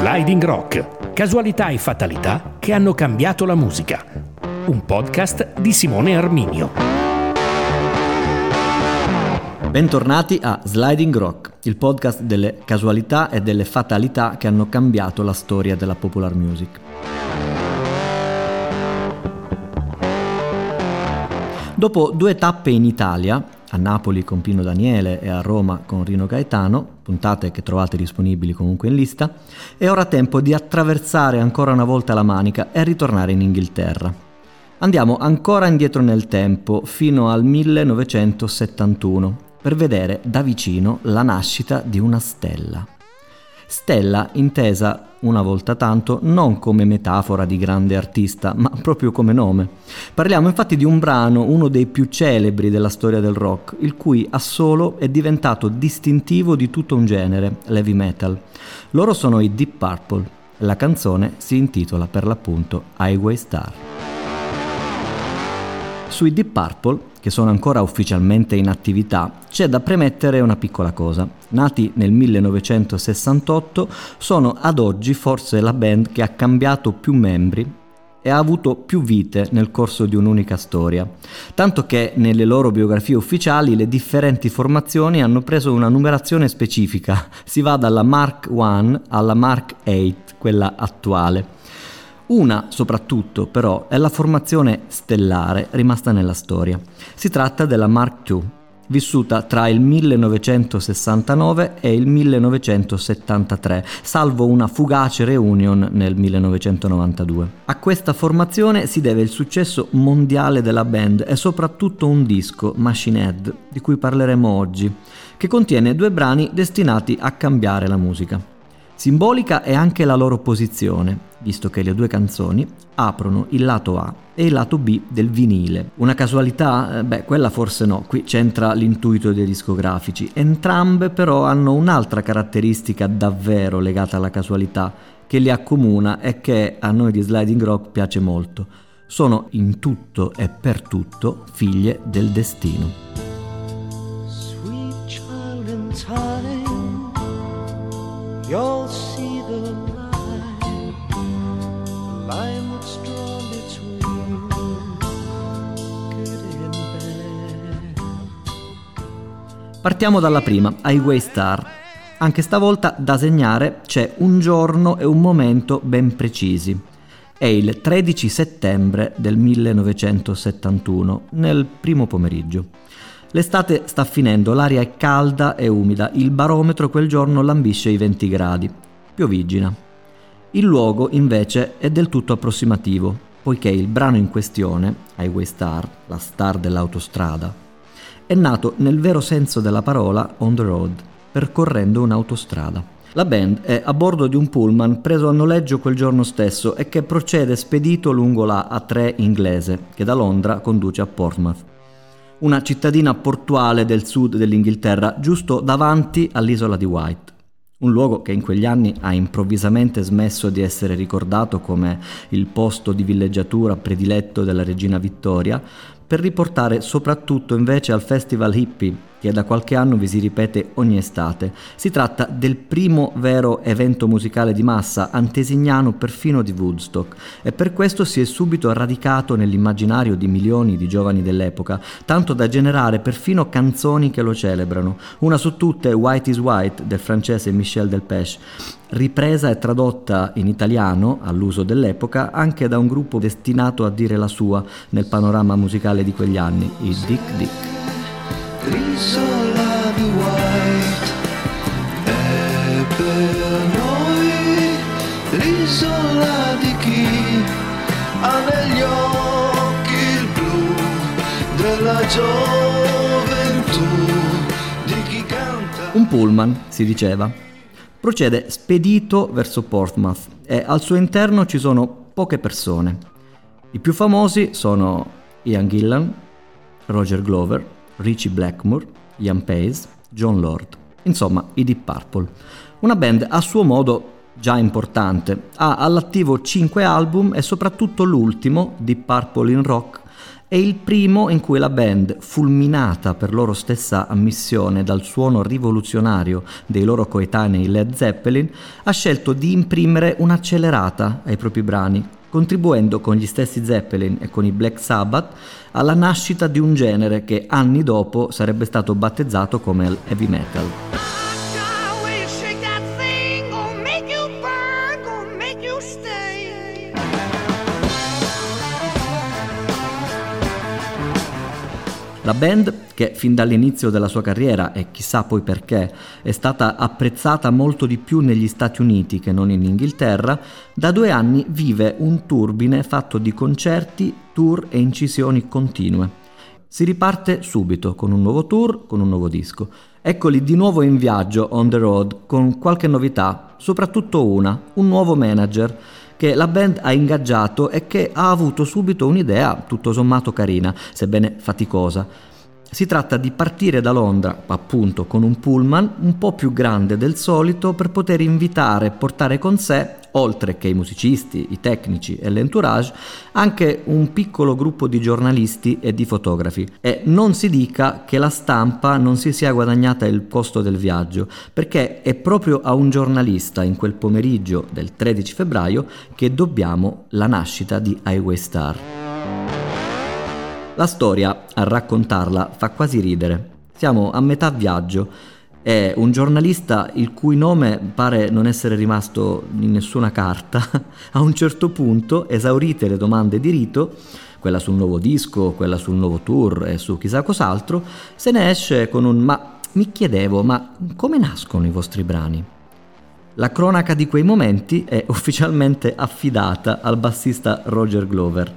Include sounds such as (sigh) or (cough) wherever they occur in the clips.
Sliding Rock, casualità e fatalità che hanno cambiato la musica. Un podcast di Simone Arminio. Bentornati a Sliding Rock, il podcast delle casualità e delle fatalità che hanno cambiato la storia della popular music. Dopo due tappe in Italia, a Napoli con Pino Daniele e a Roma con Rino Gaetano, puntate che trovate disponibili comunque in lista, è ora tempo di attraversare ancora una volta la Manica e ritornare in Inghilterra. Andiamo ancora indietro nel tempo, fino al 1971, per vedere da vicino la nascita di una stella. Stella intesa una volta tanto non come metafora di grande artista, ma proprio come nome. Parliamo infatti di un brano, uno dei più celebri della storia del rock, il cui assolo è diventato distintivo di tutto un genere, l'heavy metal. Loro sono i Deep Purple. La canzone si intitola per l'appunto Highway Star. Sui Deep Purple che sono ancora ufficialmente in attività, c'è da premettere una piccola cosa. Nati nel 1968, sono ad oggi forse la band che ha cambiato più membri e ha avuto più vite nel corso di un'unica storia, tanto che nelle loro biografie ufficiali le differenti formazioni hanno preso una numerazione specifica, si va dalla Mark I alla Mark VIII, quella attuale. Una, soprattutto, però, è la formazione stellare rimasta nella storia. Si tratta della Mark II, vissuta tra il 1969 e il 1973, salvo una fugace reunion nel 1992. A questa formazione si deve il successo mondiale della band e soprattutto un disco, Machine Head, di cui parleremo oggi, che contiene due brani destinati a cambiare la musica. Simbolica è anche la loro posizione, visto che le due canzoni aprono il lato A e il lato B del vinile. Una casualità? Eh, beh, quella forse no, qui c'entra l'intuito dei discografici. Entrambe però hanno un'altra caratteristica davvero legata alla casualità che li accomuna e che a noi di Sliding Rock piace molto. Sono in tutto e per tutto figlie del destino. Partiamo dalla prima, Highway Star. Anche stavolta da segnare c'è un giorno e un momento ben precisi. È il 13 settembre del 1971, nel primo pomeriggio. L'estate sta finendo, l'aria è calda e umida, il barometro quel giorno lambisce i 20 gradi. Piovigina. Il luogo invece è del tutto approssimativo, poiché il brano in questione, Highway Star, la star dell'autostrada, è nato nel vero senso della parola on the road, percorrendo un'autostrada. La band è a bordo di un pullman preso a noleggio quel giorno stesso e che procede spedito lungo la A3 inglese, che da Londra conduce a Portsmouth, una cittadina portuale del sud dell'Inghilterra, giusto davanti all'isola di White. Un luogo che in quegli anni ha improvvisamente smesso di essere ricordato come il posto di villeggiatura prediletto della regina Vittoria, per riportare soprattutto invece al Festival Hippie che da qualche anno vi si ripete ogni estate. Si tratta del primo vero evento musicale di massa, antesignano perfino di Woodstock, e per questo si è subito radicato nell'immaginario di milioni di giovani dell'epoca, tanto da generare perfino canzoni che lo celebrano. Una su tutte, White is White, del francese Michel Delpech, ripresa e tradotta in italiano, all'uso dell'epoca, anche da un gruppo destinato a dire la sua nel panorama musicale di quegli anni, i Dick Dick l'isola di White è per noi l'isola di chi ha negli occhi blu della gioventù. Un pullman, si diceva, procede spedito verso Portsmouth e al suo interno ci sono poche persone. I più famosi sono Ian Gillan, Roger Glover, Richie Blackmore, Ian Pace, John Lord, insomma i Deep Purple. Una band a suo modo già importante, ha all'attivo 5 album e soprattutto l'ultimo, Deep Purple in Rock, È il primo in cui la band, fulminata per loro stessa ammissione dal suono rivoluzionario dei loro coetanei Led Zeppelin, ha scelto di imprimere un'accelerata ai propri brani, contribuendo con gli stessi Zeppelin e con i Black Sabbath alla nascita di un genere che anni dopo sarebbe stato battezzato come il heavy metal. La band, che fin dall'inizio della sua carriera, e chissà poi perché, è stata apprezzata molto di più negli Stati Uniti che non in Inghilterra, da due anni vive un turbine fatto di concerti, tour e incisioni continue. Si riparte subito con un nuovo tour, con un nuovo disco. Eccoli di nuovo in viaggio on the road con qualche novità, soprattutto una, un nuovo manager che la band ha ingaggiato e che ha avuto subito un'idea tutto sommato carina, sebbene faticosa. Si tratta di partire da Londra, appunto, con un pullman un po' più grande del solito per poter invitare e portare con sé oltre che i musicisti, i tecnici e l'entourage, anche un piccolo gruppo di giornalisti e di fotografi. E non si dica che la stampa non si sia guadagnata il costo del viaggio, perché è proprio a un giornalista in quel pomeriggio del 13 febbraio che dobbiamo la nascita di Highway Star. La storia, a raccontarla, fa quasi ridere. Siamo a metà viaggio è un giornalista il cui nome pare non essere rimasto in nessuna carta, (laughs) a un certo punto, esaurite le domande di rito, quella sul nuovo disco, quella sul nuovo tour e su chissà cos'altro, se ne esce con un ma mi chiedevo, ma come nascono i vostri brani? La cronaca di quei momenti è (laughs) ufficialmente affidata al bassista Roger Glover,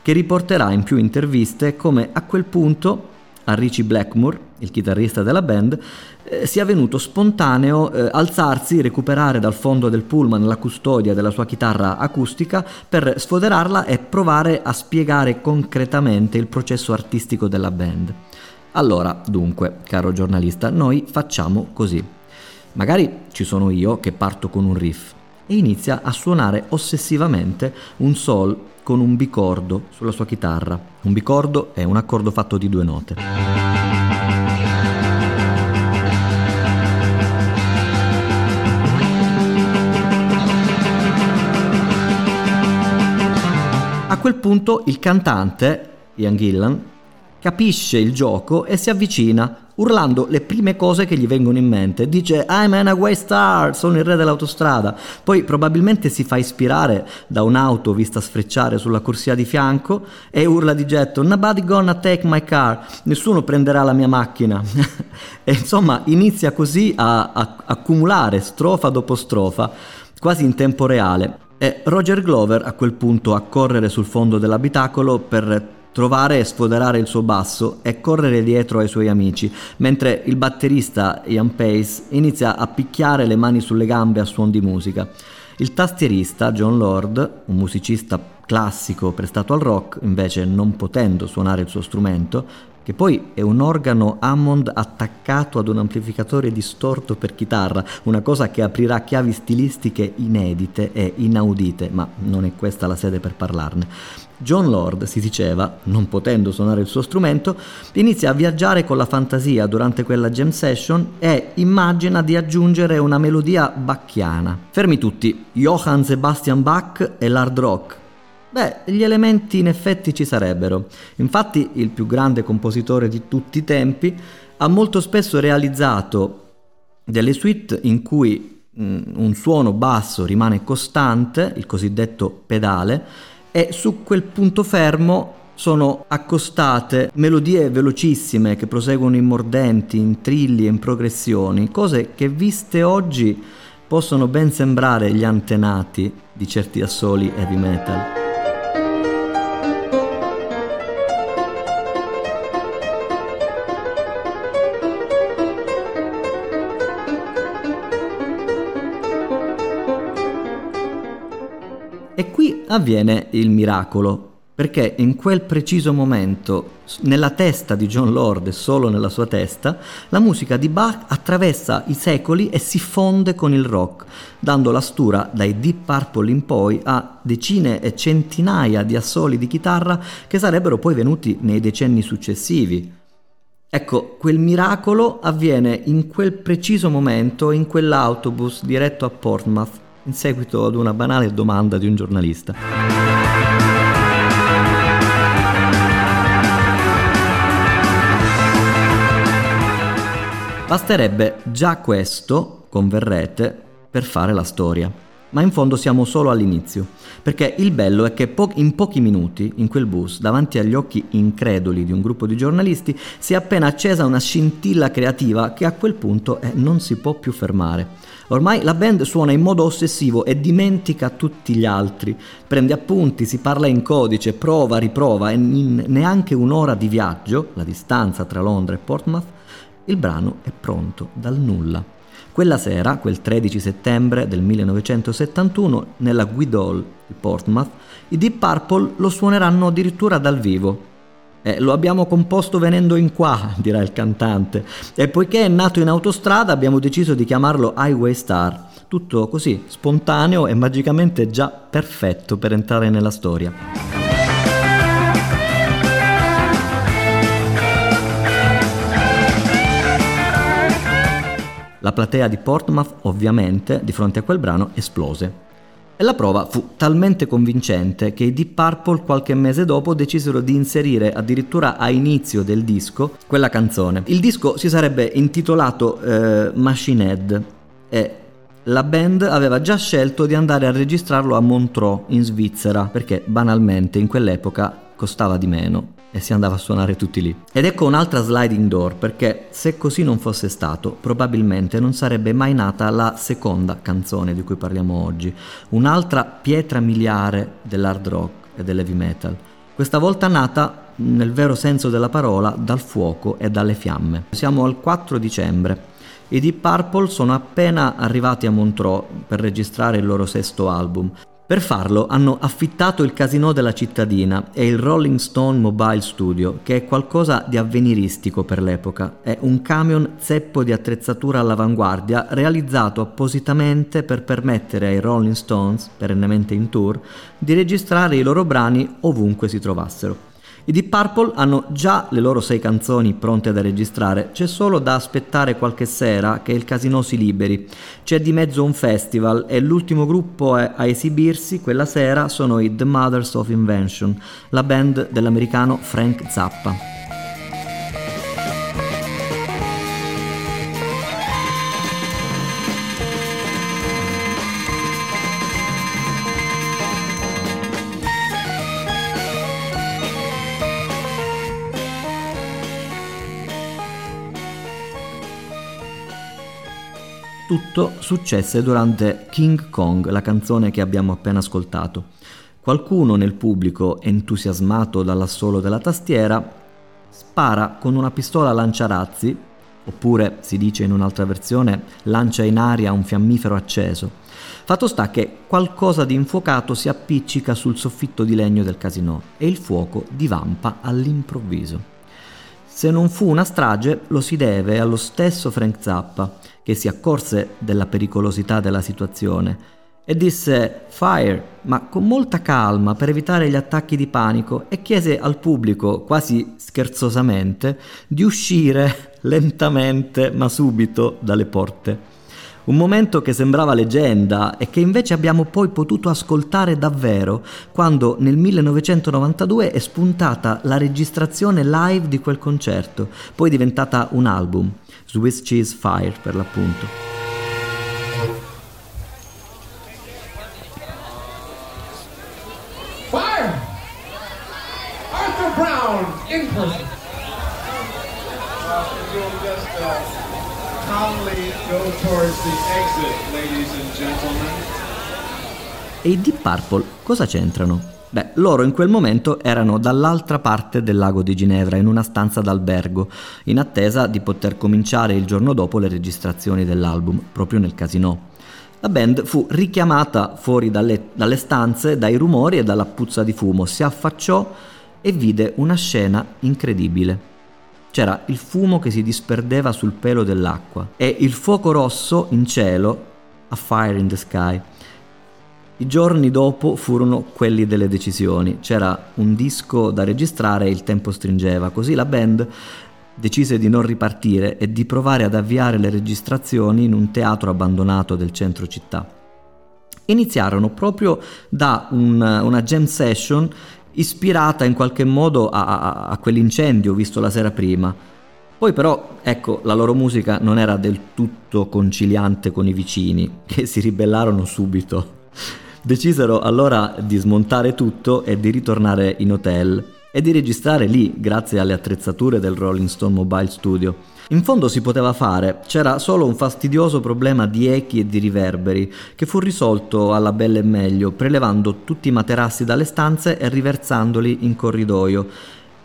che riporterà in più interviste come a quel punto a Richie Blackmore, il chitarrista della band, eh, sia venuto spontaneo eh, alzarsi, recuperare dal fondo del pullman la custodia della sua chitarra acustica per sfoderarla e provare a spiegare concretamente il processo artistico della band. Allora, dunque, caro giornalista, noi facciamo così. Magari ci sono io che parto con un riff e inizia a suonare ossessivamente un sol con un bicordo sulla sua chitarra. Un bicordo è un accordo fatto di due note. A quel punto il cantante, Ian Gillan, capisce il gioco e si avvicina urlando le prime cose che gli vengono in mente. Dice I'm an away star, sono il re dell'autostrada. Poi probabilmente si fa ispirare da un'auto vista sfrecciare sulla corsia di fianco e urla di getto Nobody gonna take my car, nessuno prenderà la mia macchina. (laughs) e insomma inizia così a, a accumulare strofa dopo strofa, quasi in tempo reale. E Roger Glover a quel punto a correre sul fondo dell'abitacolo per trovare e sfoderare il suo basso e correre dietro ai suoi amici, mentre il batterista Ian Pace inizia a picchiare le mani sulle gambe a suon di musica. Il tastierista John Lord, un musicista classico prestato al rock, invece non potendo suonare il suo strumento, che poi è un organo Hammond attaccato ad un amplificatore distorto per chitarra, una cosa che aprirà chiavi stilistiche inedite e inaudite, ma non è questa la sede per parlarne. John Lord, si diceva, non potendo suonare il suo strumento, inizia a viaggiare con la fantasia durante quella jam session e immagina di aggiungere una melodia bacchiana. Fermi tutti, Johann Sebastian Bach e l'hard rock, Beh, gli elementi in effetti ci sarebbero. Infatti il più grande compositore di tutti i tempi ha molto spesso realizzato delle suite in cui mm, un suono basso rimane costante, il cosiddetto pedale, e su quel punto fermo sono accostate melodie velocissime che proseguono in mordenti, in trilli e in progressioni, cose che viste oggi possono ben sembrare gli antenati di certi assoli heavy metal. Avviene il miracolo. perché in quel preciso momento, nella testa di John Lord e solo nella sua testa, la musica di Bach attraversa i secoli e si fonde con il rock, dando la stura dai Deep Purple in poi a decine e centinaia di assoli di chitarra che sarebbero poi venuti nei decenni successivi. Ecco, quel miracolo avviene in quel preciso momento, in quell'autobus diretto a Portsmouth, in seguito ad una banale domanda di un giornalista. Basterebbe già questo, converrete, per fare la storia. Ma in fondo siamo solo all'inizio, perché il bello è che po- in pochi minuti, in quel bus, davanti agli occhi increduli di un gruppo di giornalisti, si è appena accesa una scintilla creativa che a quel punto eh, non si può più fermare. Ormai la band suona in modo ossessivo e dimentica tutti gli altri, prende appunti, si parla in codice, prova, riprova e in neanche un'ora di viaggio, la distanza tra Londra e Portsmouth, il brano è pronto dal nulla. Quella sera, quel 13 settembre del 1971, nella Guildhall di Portsmouth, i Deep Purple lo suoneranno addirittura dal vivo. Eh, lo abbiamo composto venendo in qua, (laughs) dirà il cantante, e poiché è nato in autostrada abbiamo deciso di chiamarlo Highway Star. Tutto così, spontaneo e magicamente già perfetto per entrare nella storia. La platea di Portsmouth, ovviamente, di fronte a quel brano esplose. E la prova fu talmente convincente che i Deep Purple qualche mese dopo decisero di inserire addirittura a inizio del disco quella canzone. Il disco si sarebbe intitolato eh, Machine Head e la band aveva già scelto di andare a registrarlo a Montreux in Svizzera perché banalmente in quell'epoca costava di meno e si andava a suonare tutti lì. Ed ecco un'altra sliding door perché se così non fosse stato probabilmente non sarebbe mai nata la seconda canzone di cui parliamo oggi, un'altra pietra miliare dell'hard rock e dell'heavy metal, questa volta nata nel vero senso della parola dal fuoco e dalle fiamme. Siamo al 4 dicembre. I Deep Purple sono appena arrivati a Montreux per registrare il loro sesto album per farlo hanno affittato il casino della cittadina e il Rolling Stone Mobile Studio, che è qualcosa di avveniristico per l'epoca. È un camion zeppo di attrezzatura all'avanguardia realizzato appositamente per permettere ai Rolling Stones, perennemente in tour, di registrare i loro brani ovunque si trovassero. I Deep Purple hanno già le loro sei canzoni pronte da registrare, c'è solo da aspettare qualche sera che il casino si liberi. C'è di mezzo un festival e l'ultimo gruppo a esibirsi quella sera sono i The Mothers of Invention, la band dell'americano Frank Zappa. Tutto successe durante King Kong, la canzone che abbiamo appena ascoltato. Qualcuno nel pubblico, entusiasmato dall'assolo della tastiera, spara con una pistola lanciarazzi, oppure si dice in un'altra versione lancia in aria un fiammifero acceso. Fatto sta che qualcosa di infuocato si appiccica sul soffitto di legno del casino e il fuoco divampa all'improvviso. Se non fu una strage, lo si deve allo stesso Frank Zappa, che si accorse della pericolosità della situazione e disse fire, ma con molta calma per evitare gli attacchi di panico e chiese al pubblico, quasi scherzosamente, di uscire (laughs) lentamente ma subito dalle porte. Un momento che sembrava leggenda e che invece abbiamo poi potuto ascoltare davvero quando nel 1992 è spuntata la registrazione live di quel concerto, poi diventata un album. Swiss Cheese Fire per l'appunto. Fire! Arthur Brown in person. You'll just calmly go towards the exit, ladies and gentlemen. E i Deep Purple cosa c'entrano? Beh, loro in quel momento erano dall'altra parte del lago di Ginevra, in una stanza d'albergo, in attesa di poter cominciare il giorno dopo le registrazioni dell'album, proprio nel casino. La band fu richiamata fuori dalle, dalle stanze dai rumori e dalla puzza di fumo, si affacciò e vide una scena incredibile. C'era il fumo che si disperdeva sul pelo dell'acqua e il fuoco rosso in cielo, a fire in the sky. I giorni dopo furono quelli delle decisioni. C'era un disco da registrare e il tempo stringeva, così la band decise di non ripartire e di provare ad avviare le registrazioni in un teatro abbandonato del centro città. Iniziarono proprio da un, una jam session ispirata in qualche modo a, a, a quell'incendio visto la sera prima. Poi però, ecco, la loro musica non era del tutto conciliante con i vicini, che si ribellarono subito. Decisero allora di smontare tutto e di ritornare in hotel e di registrare lì grazie alle attrezzature del Rolling Stone Mobile Studio. In fondo si poteva fare, c'era solo un fastidioso problema di echi e di riverberi, che fu risolto alla bella e meglio, prelevando tutti i materassi dalle stanze e riversandoli in corridoio,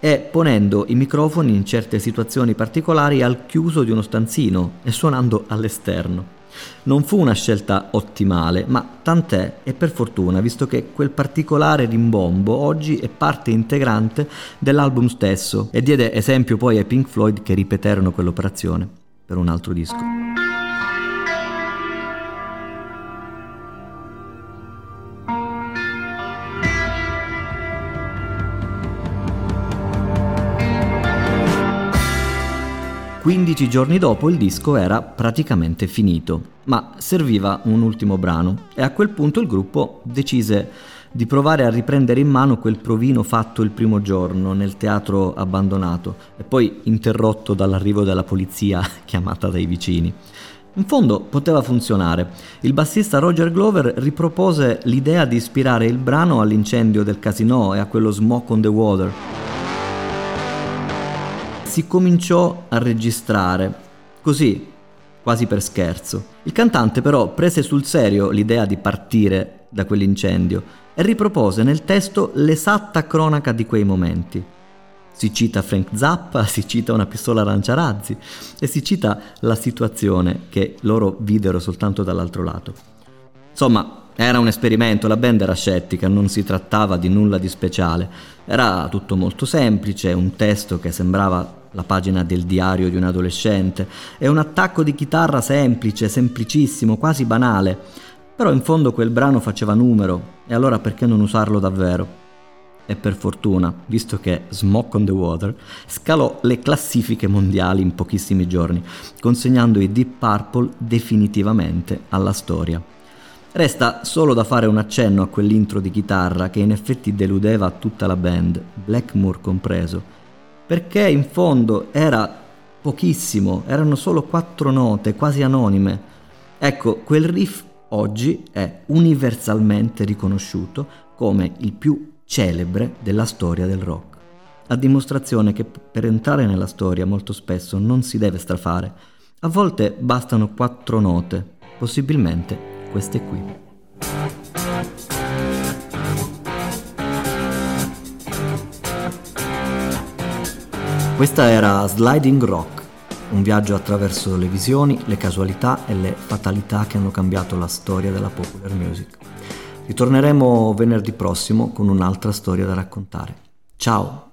e ponendo i microfoni in certe situazioni particolari al chiuso di uno stanzino e suonando all'esterno. Non fu una scelta ottimale, ma tant'è e per fortuna, visto che quel particolare rimbombo oggi è parte integrante dell'album stesso e diede esempio poi ai Pink Floyd che ripeterono quell'operazione per un altro disco. 15 giorni dopo il disco era praticamente finito, ma serviva un ultimo brano e a quel punto il gruppo decise di provare a riprendere in mano quel provino fatto il primo giorno nel teatro abbandonato e poi interrotto dall'arrivo della polizia (laughs) chiamata dai vicini. In fondo poteva funzionare. Il bassista Roger Glover ripropose l'idea di ispirare il brano all'incendio del casino e a quello Smoke on the Water si cominciò a registrare, così, quasi per scherzo. Il cantante però prese sul serio l'idea di partire da quell'incendio e ripropose nel testo l'esatta cronaca di quei momenti. Si cita Frank Zappa, (laughs) si cita una pistola lanciarazzi e si cita la situazione che loro videro soltanto dall'altro lato. Insomma, era un esperimento, la band era scettica, non si trattava di nulla di speciale. Era tutto molto semplice, un testo che sembrava la pagina del diario di un adolescente, è un attacco di chitarra semplice, semplicissimo, quasi banale, però in fondo quel brano faceva numero, e allora perché non usarlo davvero? E per fortuna, visto che Smoke on the Water scalò le classifiche mondiali in pochissimi giorni, consegnando i Deep Purple definitivamente alla storia. Resta solo da fare un accenno a quell'intro di chitarra che in effetti deludeva tutta la band, Blackmore compreso, perché in fondo era pochissimo, erano solo quattro note, quasi anonime. Ecco, quel riff oggi è universalmente riconosciuto come il più celebre della storia del rock. A dimostrazione che per entrare nella storia molto spesso non si deve strafare. A volte bastano quattro note, possibilmente queste qui. Questa era Sliding Rock, un viaggio attraverso le visioni, le casualità e le fatalità che hanno cambiato la storia della popular music. Ritorneremo venerdì prossimo con un'altra storia da raccontare. Ciao!